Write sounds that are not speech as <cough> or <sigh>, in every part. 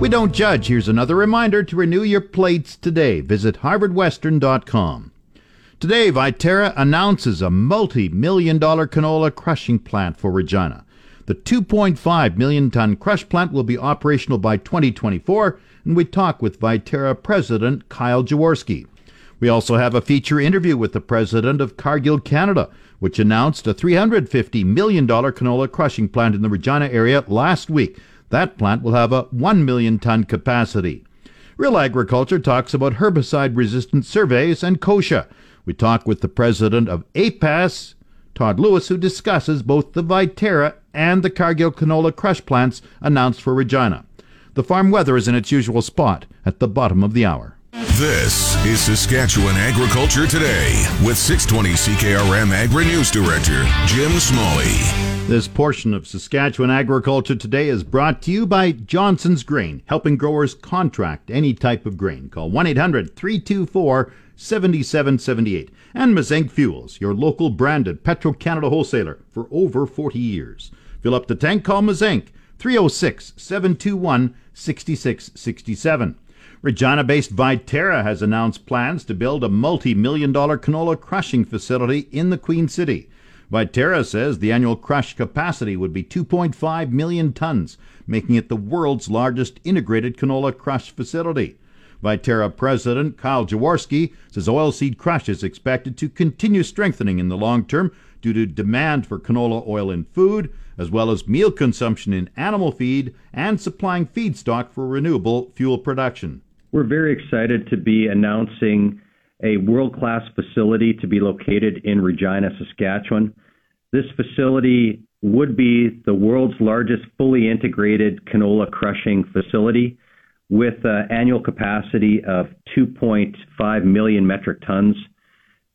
We don't judge. Here's another reminder to renew your plates today. Visit harvardwestern.com. Today, Viterra announces a multi million dollar canola crushing plant for Regina. The 2.5 million ton crush plant will be operational by 2024, and we talk with Viterra President Kyle Jaworski. We also have a feature interview with the president of Cargill Canada, which announced a $350 million canola crushing plant in the Regina area last week that plant will have a 1 million ton capacity. Real Agriculture talks about herbicide resistant surveys and kochia. We talk with the president of APAS, Todd Lewis, who discusses both the Viterra and the Cargill canola crush plants announced for Regina. The farm weather is in its usual spot at the bottom of the hour. This is Saskatchewan Agriculture Today with 620 CKRM Agri News Director Jim Smalley. This portion of Saskatchewan Agriculture Today is brought to you by Johnson's Grain, helping growers contract any type of grain. Call 1 800 324 7778. And Mazenk Fuels, your local branded Petro Canada wholesaler for over 40 years. Fill up the tank, call Mazenk 306 721 6667. Regina based Viterra has announced plans to build a multi million dollar canola crushing facility in the Queen City. Viterra says the annual crush capacity would be 2.5 million tons, making it the world's largest integrated canola crush facility. Viterra President Kyle Jaworski says oilseed crush is expected to continue strengthening in the long term due to demand for canola oil in food, as well as meal consumption in animal feed and supplying feedstock for renewable fuel production. We're very excited to be announcing a world class facility to be located in Regina, Saskatchewan. This facility would be the world's largest fully integrated canola crushing facility with an annual capacity of 2.5 million metric tons.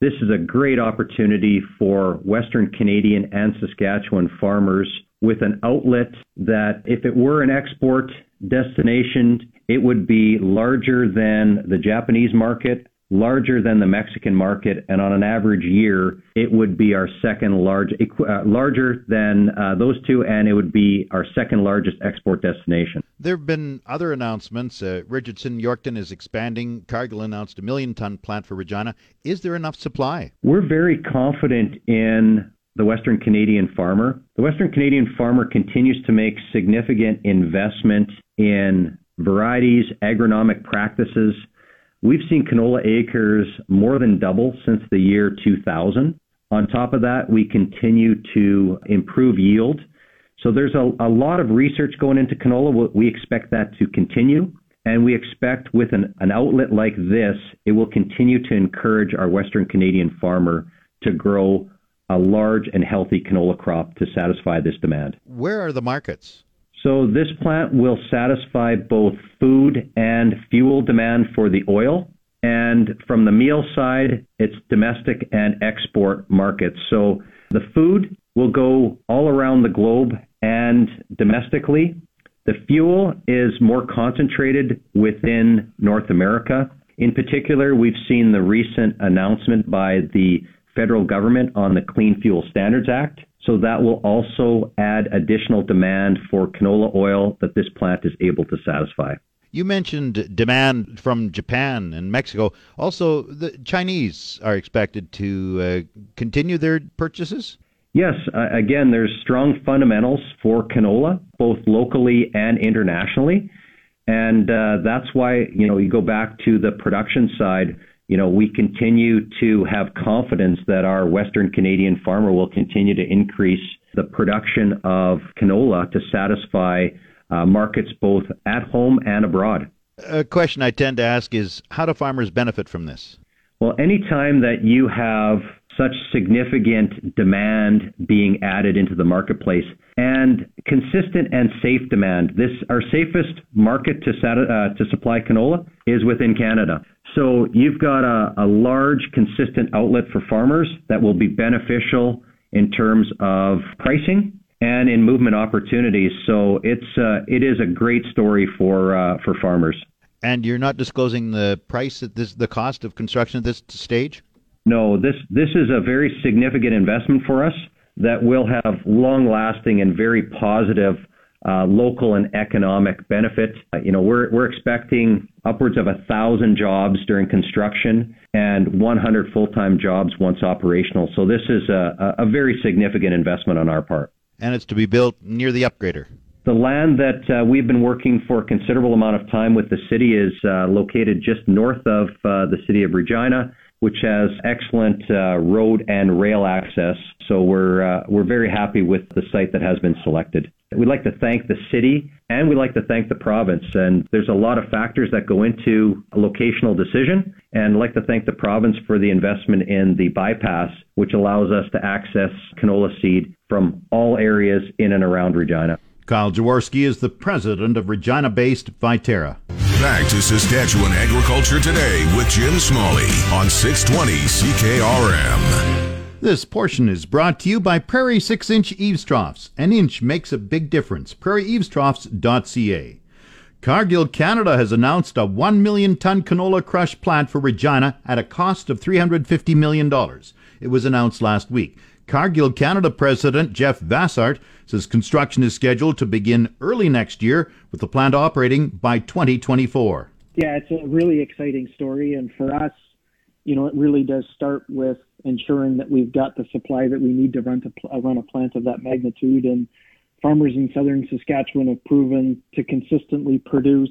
This is a great opportunity for Western Canadian and Saskatchewan farmers with an outlet that, if it were an export destination, it would be larger than the Japanese market, larger than the Mexican market, and on an average year, it would be our second large, uh, larger than uh, those two, and it would be our second largest export destination. There have been other announcements. Uh, Richardson Yorkton is expanding. Cargill announced a million ton plant for Regina. Is there enough supply? We're very confident in the Western Canadian farmer. The Western Canadian farmer continues to make significant investment in varieties, agronomic practices. We've seen canola acres more than double since the year 2000. On top of that, we continue to improve yield. So there's a, a lot of research going into canola. We expect that to continue. And we expect with an, an outlet like this, it will continue to encourage our Western Canadian farmer to grow a large and healthy canola crop to satisfy this demand. Where are the markets? So this plant will satisfy both food and fuel demand for the oil. And from the meal side, it's domestic and export markets. So the food will go all around the globe and domestically. The fuel is more concentrated within North America. In particular, we've seen the recent announcement by the federal government on the Clean Fuel Standards Act. So that will also add additional demand for canola oil that this plant is able to satisfy. You mentioned demand from Japan and Mexico. Also, the Chinese are expected to uh, continue their purchases? Yes, uh, again, there's strong fundamentals for canola, both locally and internationally. And uh, that's why, you know, you go back to the production side you know, we continue to have confidence that our Western Canadian farmer will continue to increase the production of canola to satisfy uh, markets both at home and abroad. A question I tend to ask is how do farmers benefit from this? Well, anytime that you have such significant demand being added into the marketplace and consistent and safe demand. This our safest market to uh, to supply canola is within Canada. So you've got a, a large, consistent outlet for farmers that will be beneficial in terms of pricing and in movement opportunities. So it's uh, it is a great story for uh, for farmers. And you're not disclosing the price at this the cost of construction at this stage. No, this this is a very significant investment for us that will have long lasting and very positive uh, local and economic benefit. Uh, you know, we're we're expecting upwards of a thousand jobs during construction and 100 full-time jobs once operational. So this is a, a very significant investment on our part. And it's to be built near the upgrader. The land that uh, we've been working for a considerable amount of time with the city is uh, located just north of uh, the city of Regina which has excellent uh, road and rail access. So we're uh, we're very happy with the site that has been selected. We'd like to thank the city and we'd like to thank the province. And there's a lot of factors that go into a locational decision. And I'd like to thank the province for the investment in the bypass, which allows us to access canola seed from all areas in and around Regina. Kyle Jaworski is the president of Regina based Viterra. Back to Saskatchewan Agriculture Today with Jim Smalley on 620 CKRM. This portion is brought to you by Prairie 6 inch eaves troughs. An inch makes a big difference. PrairieEavesTroughs.ca. Cargill Canada has announced a 1 million ton canola crush plant for Regina at a cost of $350 million. It was announced last week. Cargill Canada President Jeff Vassart says construction is scheduled to begin early next year, with the plant operating by 2024. Yeah, it's a really exciting story, and for us, you know, it really does start with ensuring that we've got the supply that we need to run to uh, run a plant of that magnitude. And farmers in southern Saskatchewan have proven to consistently produce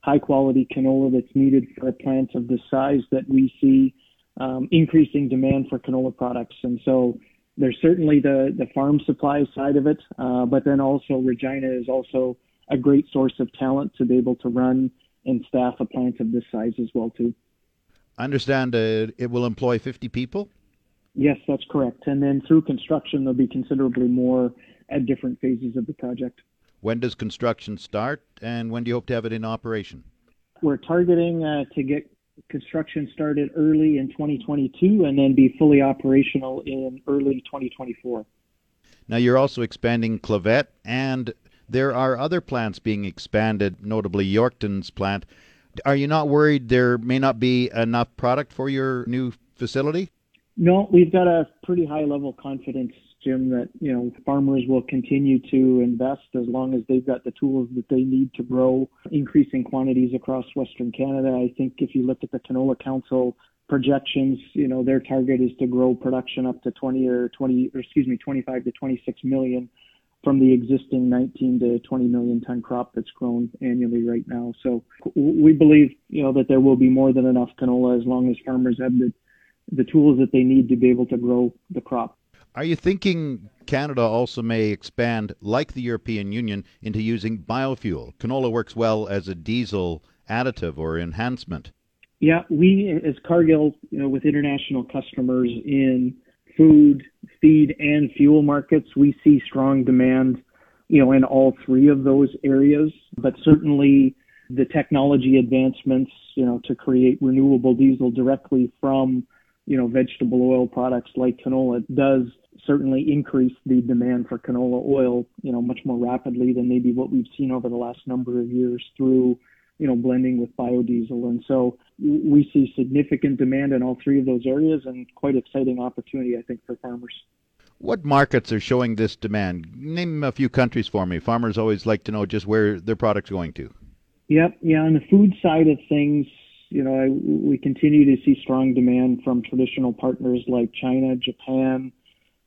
high quality canola that's needed for a plant of the size that we see um, increasing demand for canola products. And so there's certainly the, the farm supply side of it, uh, but then also Regina is also a great source of talent to be able to run and staff a plant of this size as well too. I understand uh, it will employ 50 people. Yes, that's correct. And then through construction, there'll be considerably more at different phases of the project. When does construction start, and when do you hope to have it in operation? We're targeting uh, to get construction started early in 2022 and then be fully operational in early 2024. Now, you're also expanding Clavet, and there are other plants being expanded, notably Yorkton's plant. Are you not worried there may not be enough product for your new facility? No, we've got a pretty high level confidence Jim, that you know farmers will continue to invest as long as they've got the tools that they need to grow increasing quantities across Western Canada. I think if you look at the Canola Council projections, you know their target is to grow production up to 20 or 20, or excuse me, 25 to 26 million from the existing 19 to 20 million ton crop that's grown annually right now. So we believe, you know, that there will be more than enough canola as long as farmers have the the tools that they need to be able to grow the crop. Are you thinking Canada also may expand, like the European Union, into using biofuel? Canola works well as a diesel additive or enhancement. Yeah, we as Cargill, you know, with international customers in food, feed, and fuel markets, we see strong demand, you know, in all three of those areas. But certainly, the technology advancements, you know, to create renewable diesel directly from, you know, vegetable oil products like canola does certainly increase the demand for canola oil, you know, much more rapidly than maybe what we've seen over the last number of years through, you know, blending with biodiesel. And so we see significant demand in all three of those areas and quite exciting opportunity, I think, for farmers. What markets are showing this demand? Name a few countries for me. Farmers always like to know just where their product's going to. Yep. Yeah. On the food side of things, you know, I, we continue to see strong demand from traditional partners like China, Japan,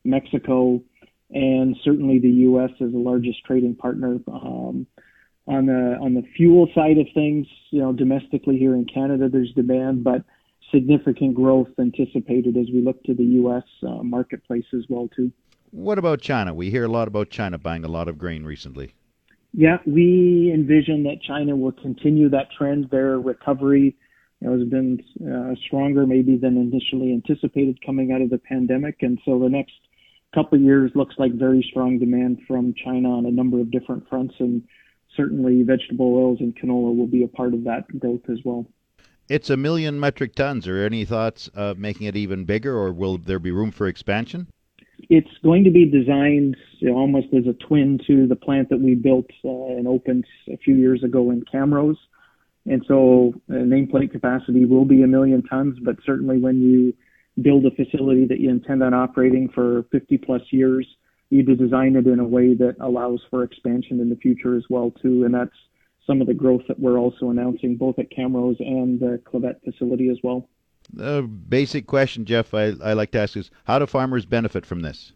Mexico, and certainly the U.S. is the largest trading partner. Um, on the on the fuel side of things, you know, domestically here in Canada, there's demand, but significant growth anticipated as we look to the U.S. Uh, marketplace as well too. What about China? We hear a lot about China buying a lot of grain recently. Yeah, we envision that China will continue that trend. Their recovery you know, has been uh, stronger maybe than initially anticipated coming out of the pandemic, and so the next couple of years looks like very strong demand from China on a number of different fronts, and certainly vegetable oils and canola will be a part of that growth as well. It's a million metric tons. Are any thoughts of making it even bigger, or will there be room for expansion? It's going to be designed you know, almost as a twin to the plant that we built uh, and opened a few years ago in Camrose. And so uh, nameplate capacity will be a million tons, but certainly when you build a facility that you intend on operating for 50 plus years, you need to design it in a way that allows for expansion in the future as well too. And that's some of the growth that we're also announcing both at Camrose and the Clavet facility as well. The basic question, Jeff, I, I like to ask is how do farmers benefit from this?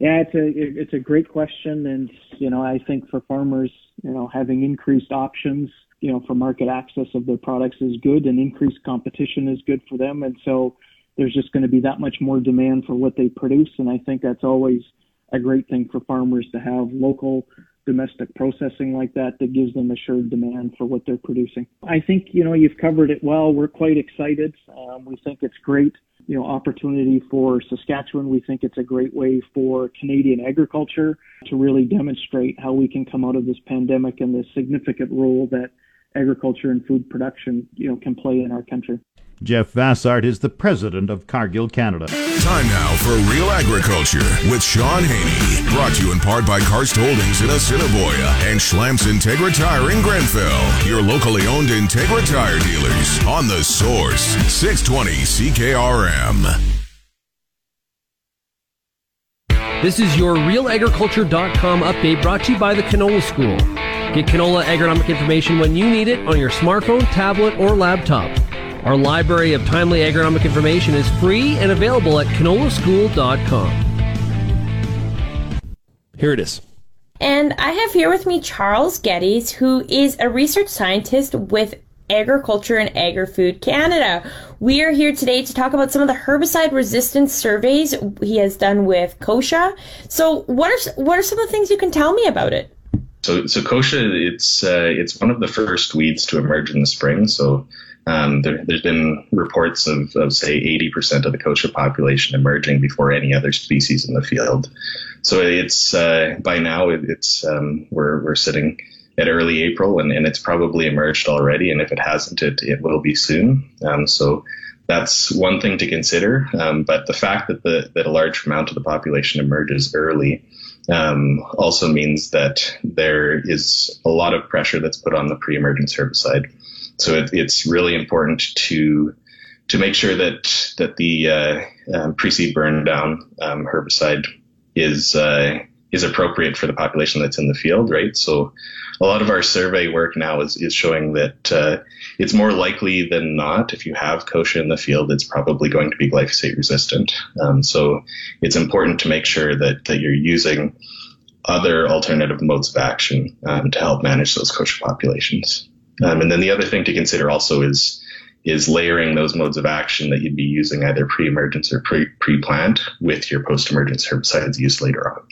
Yeah, it's a it's a great question, and you know I think for farmers, you know having increased options, you know for market access of their products is good, and increased competition is good for them, and so there's just going to be that much more demand for what they produce, and I think that's always a great thing for farmers to have local domestic processing like that that gives them assured demand for what they're producing. I think, you know, you've covered it well. We're quite excited. Um, we think it's great, you know, opportunity for Saskatchewan. We think it's a great way for Canadian agriculture to really demonstrate how we can come out of this pandemic and the significant role that agriculture and food production, you know, can play in our country. Jeff Vassart is the president of Cargill Canada. Time now for Real Agriculture with Shaun Haney. Brought to you in part by Karst Holdings in Assiniboia and Schlamps Integra Tire in Grenfell. Your locally owned Integra Tire dealers on the source 620 CKRM. This is your RealAgriculture.com update brought to you by the Canola School. Get canola agronomic information when you need it on your smartphone, tablet, or laptop. Our library of timely agronomic information is free and available at canolaschool.com. Here it is. And I have here with me Charles Geddes, who is a research scientist with Agriculture and Agri-Food Canada. We are here today to talk about some of the herbicide resistance surveys he has done with kochia. So, what are what are some of the things you can tell me about it? So, so kochia, it's uh, it's one of the first weeds to emerge in the spring. So, um, there, has been reports of, of, say, 80% of the kochia population emerging before any other species in the field. So it's uh, by now it, it's um, we're we're sitting at early April, and, and it's probably emerged already. And if it hasn't, it it will be soon. Um, so that's one thing to consider. Um, but the fact that the that a large amount of the population emerges early. Um, also means that there is a lot of pressure that's put on the pre-emergence herbicide. So it, it's really important to to make sure that that the uh, um, pre-seed burn down um, herbicide is uh, is appropriate for the population that's in the field, right? So a lot of our survey work now is, is showing that uh, it's more likely than not if you have kochia in the field, it's probably going to be glyphosate resistant. Um, so it's important to make sure that, that you're using other alternative modes of action um, to help manage those kochia populations. Um, and then the other thing to consider also is is layering those modes of action that you'd be using either pre-emergence or pre- pre-plant with your post-emergence herbicides used later on.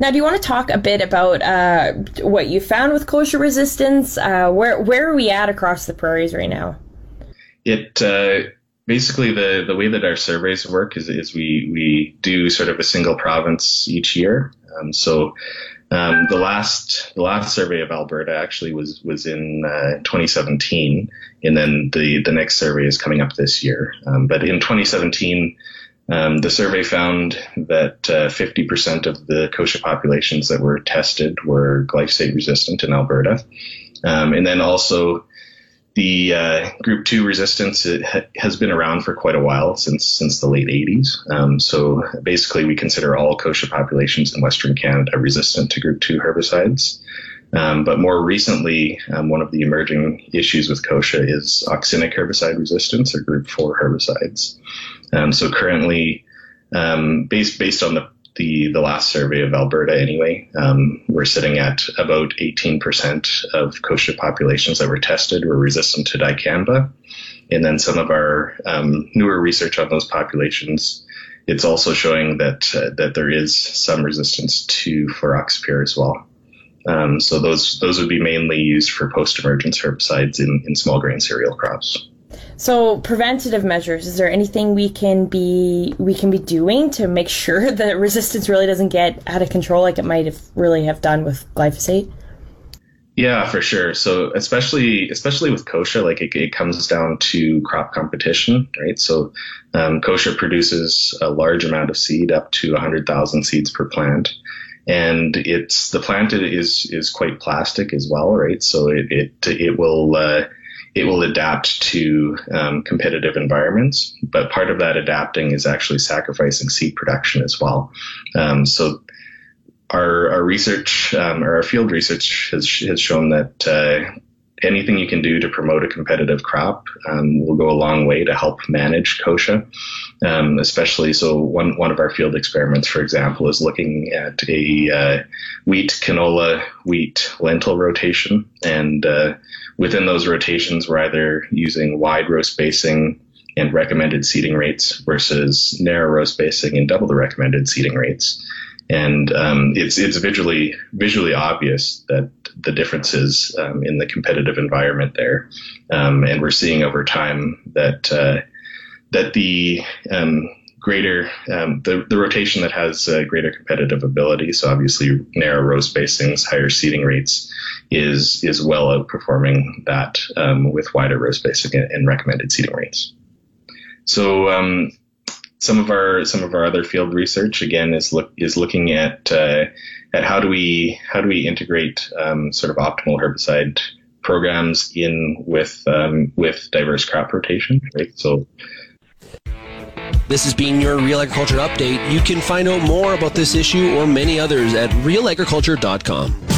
Now, do you want to talk a bit about uh, what you found with kochia resistance? Uh, where where are we at across the prairies right now? It uh, basically the the way that our surveys work is is we we do sort of a single province each year. Um, so um, the last the last survey of Alberta actually was was in uh, 2017, and then the the next survey is coming up this year. Um, but in 2017, um, the survey found that uh, 50% of the kochia populations that were tested were glyphosate resistant in Alberta, um, and then also the uh, group two resistance ha- has been around for quite a while since since the late 80s. Um, so basically, we consider all kochia populations in Western Canada resistant to group two herbicides. Um, but more recently, um, one of the emerging issues with kochia is auxinic herbicide resistance or group four herbicides. Um, so currently, um, based based on the the the last survey of Alberta anyway. Um, we're sitting at about 18% of kochia populations that were tested were resistant to dicamba. And then some of our um, newer research on those populations, it's also showing that uh, that there is some resistance to fluroxypyr as well. Um, so those those would be mainly used for post-emergence herbicides in, in small grain cereal crops. So preventative measures, is there anything we can be we can be doing to make sure <laughs> that resistance really doesn't get out of control like it might have really have done with glyphosate? Yeah, for sure. So especially especially with kochia, like it, it comes down to crop competition, right? So um, kochia produces a large amount of seed, up to 100,000 seeds per plant, and it's the plant is is quite plastic as well, right? So it it it will uh, it will adapt to um, competitive environments, but part of that adapting is actually sacrificing seed production as well. Um, so our, our research um, or our field research has, has shown that uh, anything you can do to promote a competitive crop um, will go a long way to help manage kochia. Um, especially so one one of our field experiments, for example, is looking at a uh, wheat, canola, wheat, lentil rotation, and uh, within those rotations, we're either using wide row spacing and recommended seeding rates versus narrow row spacing and double the recommended seeding rates and um, it's it's visually visually obvious that the differences um, in the competitive environment there, um, and we're seeing over time that uh, that the um, greater um, the the rotation that has uh, greater competitive ability, so obviously narrow row spacings, higher seeding rates, is is well outperforming that um, with wider row spacing and recommended seeding rates. So some of our some of our other field research again is look is looking at uh, at how do we how do we integrate um, sort of optimal herbicide programs in with um, with diverse crop rotation, right? So. This has been your Real Agriculture Update. You can find out more about this issue or many others at realagriculture.com.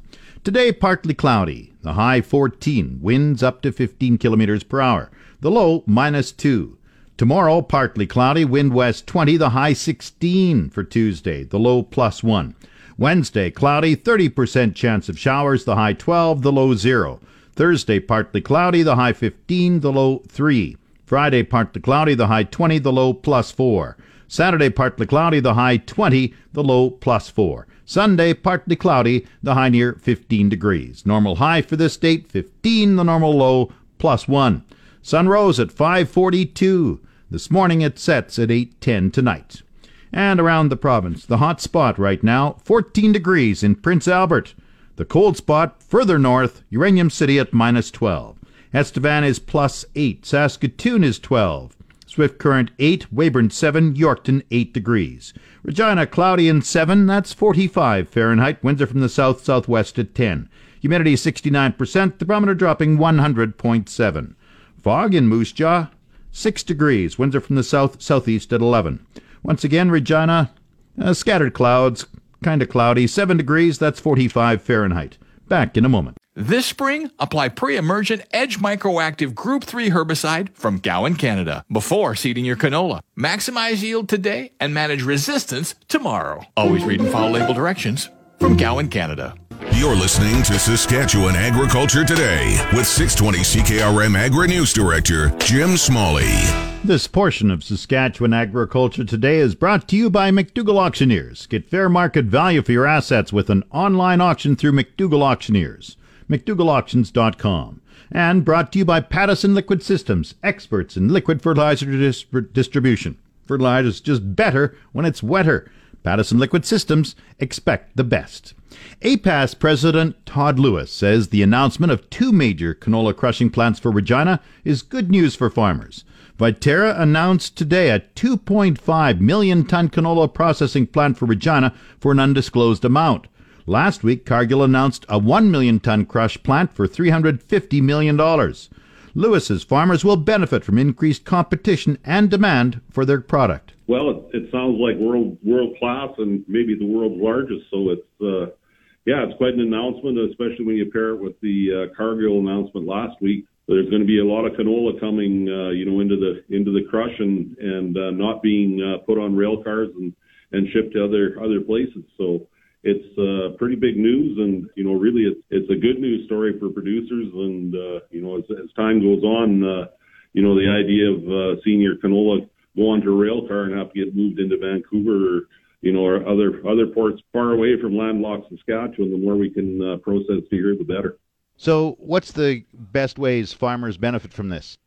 Today, partly cloudy. The high 14, winds up to 15 kilometers per hour. The low minus 2. Tomorrow, partly cloudy, wind west 20, the high 16 for Tuesday, the low plus 1. Wednesday, cloudy, 30% chance of showers, the high 12, the low 0. Thursday, partly cloudy, the high 15, the low 3. Friday, partly cloudy, the high 20, the low plus 4. Saturday, partly cloudy, the high 20, the low plus 4. Sunday, partly cloudy, the high near 15 degrees. Normal high for this date, 15, the normal low, plus 1. Sun rose at 542. This morning it sets at 810 tonight. And around the province, the hot spot right now, 14 degrees in Prince Albert. The cold spot further north, Uranium City at minus 12. Estevan is plus 8. Saskatoon is 12. Swift Current 8, Weyburn 7, Yorkton 8 degrees. Regina cloudy and 7, that's 45 Fahrenheit. Winds are from the south southwest at 10. Humidity 69%, the barometer dropping 100.7. Fog in Moose Jaw 6 degrees. Winds are from the south southeast at 11. Once again, Regina, uh, scattered clouds, kind of cloudy, 7 degrees, that's 45 Fahrenheit. Back in a moment. This spring, apply pre-emergent Edge Microactive Group 3 herbicide from Gowan, Canada, before seeding your canola. Maximize yield today and manage resistance tomorrow. Always read and follow label directions from Gowan, Canada. You're listening to Saskatchewan Agriculture Today with 620 CKRM Agri News Director Jim Smalley. This portion of Saskatchewan Agriculture Today is brought to you by McDougall Auctioneers. Get fair market value for your assets with an online auction through McDougall Auctioneers. McDougallAuctions.com. And brought to you by Pattison Liquid Systems, experts in liquid fertilizer dis- distribution. is just better when it's wetter. Pattison Liquid Systems expect the best. APAS President Todd Lewis says the announcement of two major canola crushing plants for Regina is good news for farmers. Viterra announced today a 2.5 million ton canola processing plant for Regina for an undisclosed amount. Last week, Cargill announced a 1 million ton crush plant for $350 million. Lewis's farmers will benefit from increased competition and demand for their product. Well, it, it sounds like world world class and maybe the world's largest. So it's uh, yeah, it's quite an announcement, especially when you pair it with the uh, Cargill announcement last week. There's going to be a lot of canola coming, uh, you know, into the into the crush and and uh, not being uh, put on rail cars and and shipped to other other places. So it's uh, pretty big news, and you know, really, it's it's a good news story for producers. And uh, you know, as, as time goes on, uh, you know, the idea of uh, seeing your canola go onto a rail car and have to get moved into Vancouver or you know, or other other ports far away from landlocked Saskatchewan, the more we can uh, process here, the better. So, what's the best ways farmers benefit from this?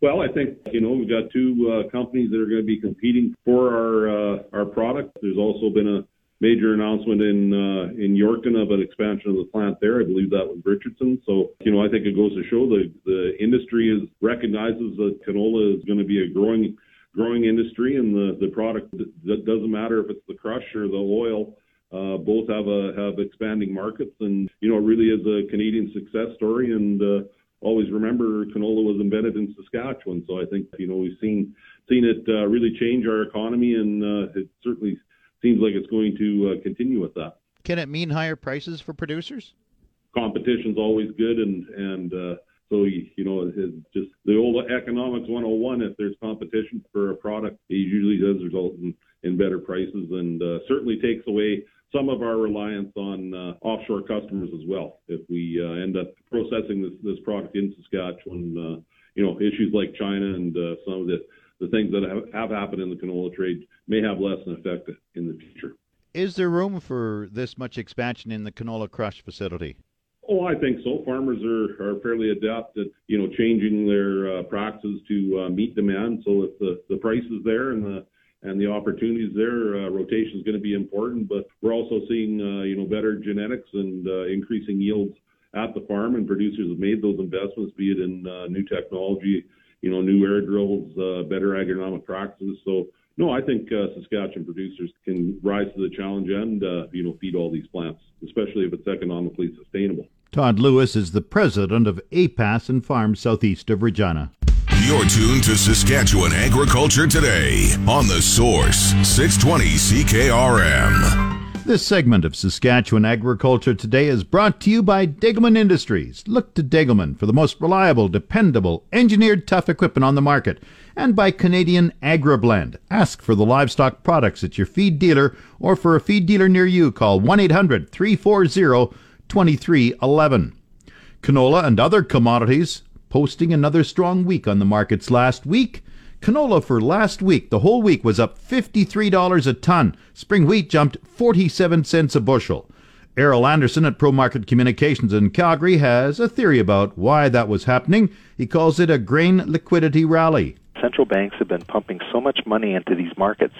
Well, I think you know we've got two uh, companies that are going to be competing for our uh, our product. There's also been a major announcement in uh, in Yorkton of an expansion of the plant there. I believe that was Richardson. So you know I think it goes to show the the industry is recognizes that canola is going to be a growing growing industry, and the the product that doesn't matter if it's the crush or the oil. Uh, both have a have expanding markets, and you know it really is a Canadian success story. And uh, always remember, canola was invented in Saskatchewan, so I think you know we've seen seen it uh, really change our economy, and uh, it certainly seems like it's going to uh, continue with that. Can it mean higher prices for producers? Competition's always good, and and uh, so, you know, it's just the old economics 101. If there's competition for a product, it usually does result in, in better prices and uh, certainly takes away some of our reliance on uh, offshore customers as well. If we uh, end up processing this, this product in Saskatchewan, uh, you know, issues like China and uh, some of the, the things that have, have happened in the canola trade may have less an effect in the future. Is there room for this much expansion in the canola crush facility? Oh, I think so. Farmers are, are fairly adept at you know changing their uh, practices to uh, meet demand. So if the, the price is there and the and the opportunities there, uh, rotation is going to be important. But we're also seeing uh, you know better genetics and uh, increasing yields at the farm, and producers have made those investments, be it in uh, new technology, you know, new air drills, uh, better agronomic practices. So no, I think uh, Saskatchewan producers can rise to the challenge and uh, you know feed all these plants, especially if it's economically sustainable. Todd Lewis is the president of APAS and Farms southeast of Regina. You're tuned to Saskatchewan Agriculture Today on the Source 620 CKRM. This segment of Saskatchewan Agriculture Today is brought to you by Degelman Industries. Look to Degelman for the most reliable, dependable, engineered tough equipment on the market. And by Canadian AgriBlend. Ask for the livestock products at your feed dealer or for a feed dealer near you. Call 1 800 340 2311. Canola and other commodities posting another strong week on the markets last week. Canola for last week, the whole week was up $53 a ton. Spring wheat jumped 47 cents a bushel. Errol Anderson at Pro Market Communications in Calgary has a theory about why that was happening. He calls it a grain liquidity rally. Central banks have been pumping so much money into these markets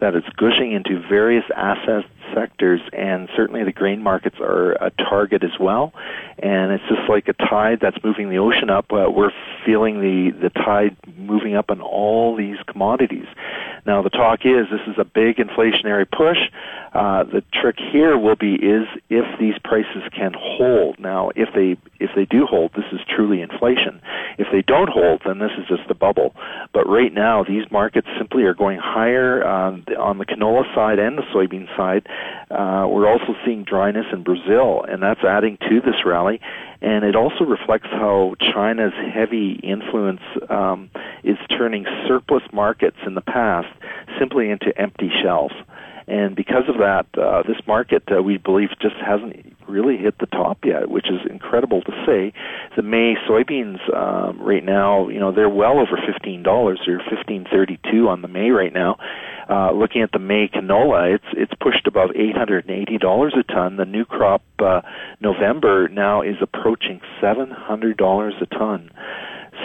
that it's gushing into various asset sectors, and certainly the grain markets are a target as well. And it's just like a tide that's moving the ocean up. Uh, we're feeling the the tide moving up on all these commodities. Now the talk is this is a big inflationary push. Uh, the trick here will be is if these prices can hold. Now if they if they do hold, this is truly inflation. If they don't hold, then this is just a bubble. But right now these markets simply are going higher on on the canola side and the soybean side. Uh, we're also seeing dryness in Brazil, and that's adding to this rally. And it also reflects how China's heavy influence um, is turning surplus markets in the past simply into empty shelves. And because of that, uh, this market, uh, we believe, just hasn't really hit the top yet, which is incredible to say. The May soybeans um, right now, you know, they're well over fifteen dollars. They're fifteen thirty-two on the May right now. Uh, looking at the May canola, it's it's pushed above eight hundred and eighty dollars a ton. The new crop uh, November now is approaching seven hundred dollars a ton.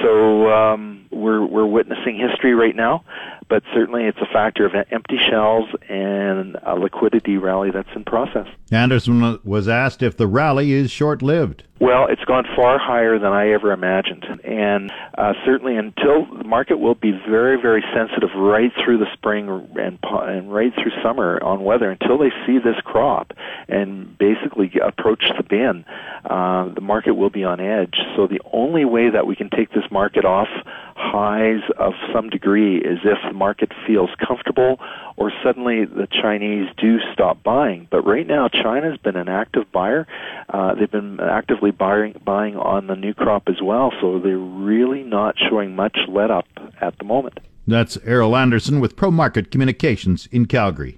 So um, we're we're witnessing history right now, but certainly it's a factor of empty shelves and a liquidity rally that's in process. Anderson was asked if the rally is short lived. Well, it's gone far higher than I ever imagined. And uh, certainly until the market will be very, very sensitive right through the spring and, and right through summer on weather until they see this crop and basically approach the bin, uh, the market will be on edge. So the only way that we can take this market off highs of some degree is if the market feels comfortable or suddenly the Chinese do stop buying. But right now, China's been an active buyer. Uh, they've been actively buying, buying on the new crop as well, so they're really not showing much let up at the moment. That's Errol Anderson with Pro Market Communications in Calgary.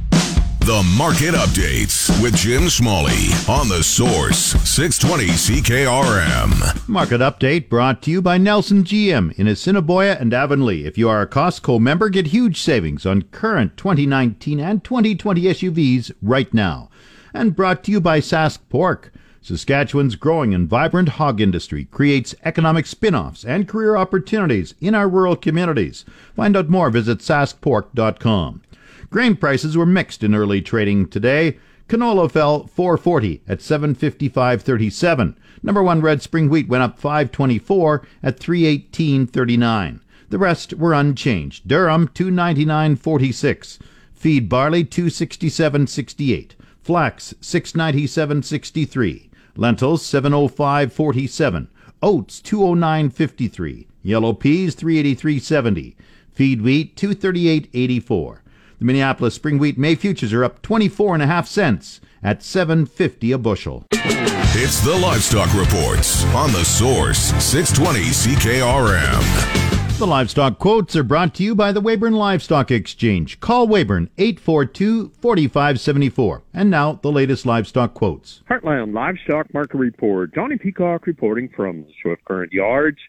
The Market Updates with Jim Smalley on the Source 620 CKRM. Market Update brought to you by Nelson GM in Assiniboia and Avonlea. If you are a Costco member, get huge savings on current 2019 and 2020 SUVs right now. And brought to you by Sask Pork. Saskatchewan's growing and vibrant hog industry creates economic spin offs and career opportunities in our rural communities. Find out more, visit saskpork.com. Grain prices were mixed in early trading today. Canola fell 440 at 755.37. Number 1 red spring wheat went up 524 at 318.39. The rest were unchanged. Durum 299.46. Feed barley 267.68. Flax 697.63. Lentils 705.47. Oats 209.53. Yellow peas 383.70. Feed wheat 238.84. The Minneapolis spring wheat May futures are up 24 and a half cents at 7.50 a bushel. It's the Livestock Reports on the Source 620 CKRM. The livestock quotes are brought to you by the Weyburn Livestock Exchange. Call Weyburn 842-4574. And now the latest livestock quotes. Heartland Livestock Market Report. Johnny Peacock reporting from Swift Current Yards.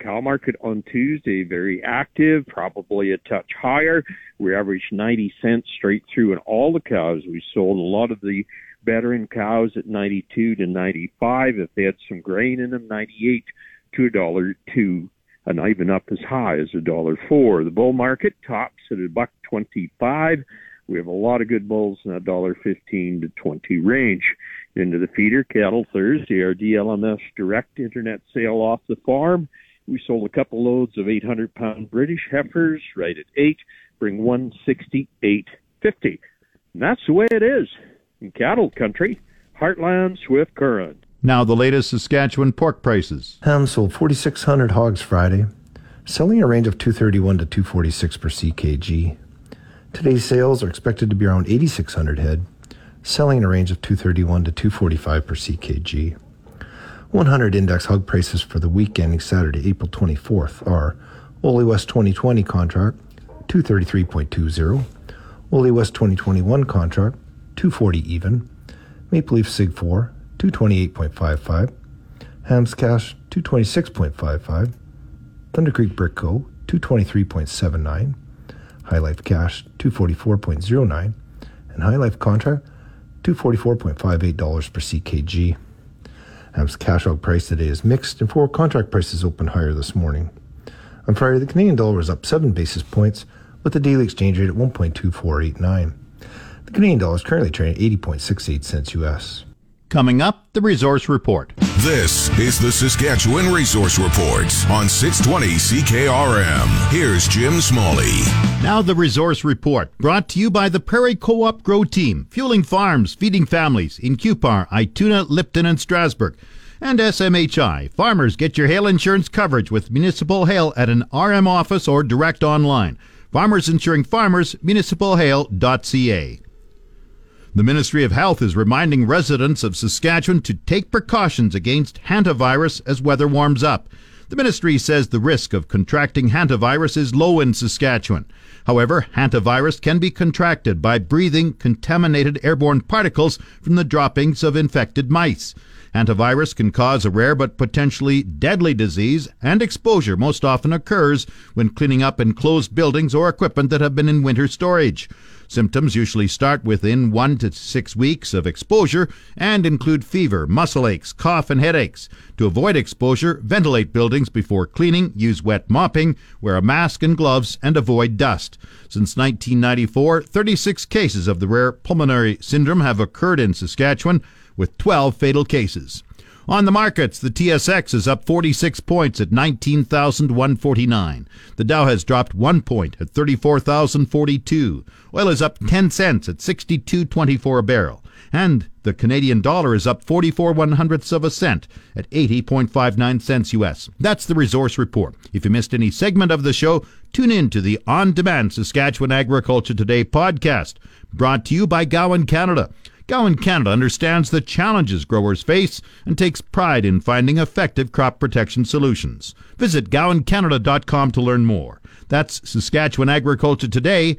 Cow market on Tuesday, very active, probably a touch higher. We averaged 90 cents straight through in all the cows. We sold a lot of the veteran cows at 92 to 95. If they had some grain in them, 98 to a dollar two, and even up as high as a dollar four. The bull market tops at a buck 25. We have a lot of good bulls in that dollar 15 to 20 range. Into the feeder cattle Thursday, our DLMS direct internet sale off the farm we sold a couple loads of 800 pound British heifers right at eight, bring 168.50. And that's the way it is in cattle country, Heartland Swift Current. Now the latest Saskatchewan pork prices. Ham sold 4,600 hogs Friday, selling a range of 231 to 246 per ckg. Today's sales are expected to be around 8,600 head, selling a range of 231 to 245 per ckg. 100 index hog prices for the week ending Saturday, April 24th are Ole West 2020 contract 233.20, Ole West 2021 contract 240 even, Maple Leaf Sig 4 228.55, Hams Cash 226.55, Thunder Creek Brick Co 223.79, HyLife Cash 244.09, and HyLife Contract $244.58 per CKG. Ham's cash out price today is mixed, and forward contract prices opened higher this morning. On Friday, the Canadian dollar was up 7 basis points, with the daily exchange rate at 1.2489. The Canadian dollar is currently trading at 80.68 cents US. Coming up, the Resource Report. This is the Saskatchewan Resource Report on 620 CKRM. Here's Jim Smalley. Now, the Resource Report, brought to you by the Prairie Co op Grow Team, fueling farms, feeding families in Cupar, Ituna, Lipton, and Strasbourg. And SMHI. Farmers, get your hail insurance coverage with Municipal Hail at an RM office or direct online. Farmers Insuring Farmers, municipalhail.ca. The Ministry of Health is reminding residents of Saskatchewan to take precautions against hantavirus as weather warms up. The ministry says the risk of contracting hantavirus is low in Saskatchewan. However, hantavirus can be contracted by breathing contaminated airborne particles from the droppings of infected mice. Hantavirus can cause a rare but potentially deadly disease, and exposure most often occurs when cleaning up enclosed buildings or equipment that have been in winter storage. Symptoms usually start within one to six weeks of exposure and include fever, muscle aches, cough, and headaches. To avoid exposure, ventilate buildings before cleaning, use wet mopping, wear a mask and gloves, and avoid dust. Since 1994, 36 cases of the rare pulmonary syndrome have occurred in Saskatchewan, with 12 fatal cases. On the markets, the TSX is up 46 points at 19,149. The Dow has dropped 1 point at 34,042. Oil is up 10 cents at 62.24 a barrel. And the Canadian dollar is up 44 one hundredths of a cent at 80.59 cents US. That's the resource report. If you missed any segment of the show, tune in to the on demand Saskatchewan Agriculture Today podcast, brought to you by Gowan Canada. Gowan Canada understands the challenges growers face and takes pride in finding effective crop protection solutions. Visit gowancanada.com to learn more. That's Saskatchewan Agriculture Today.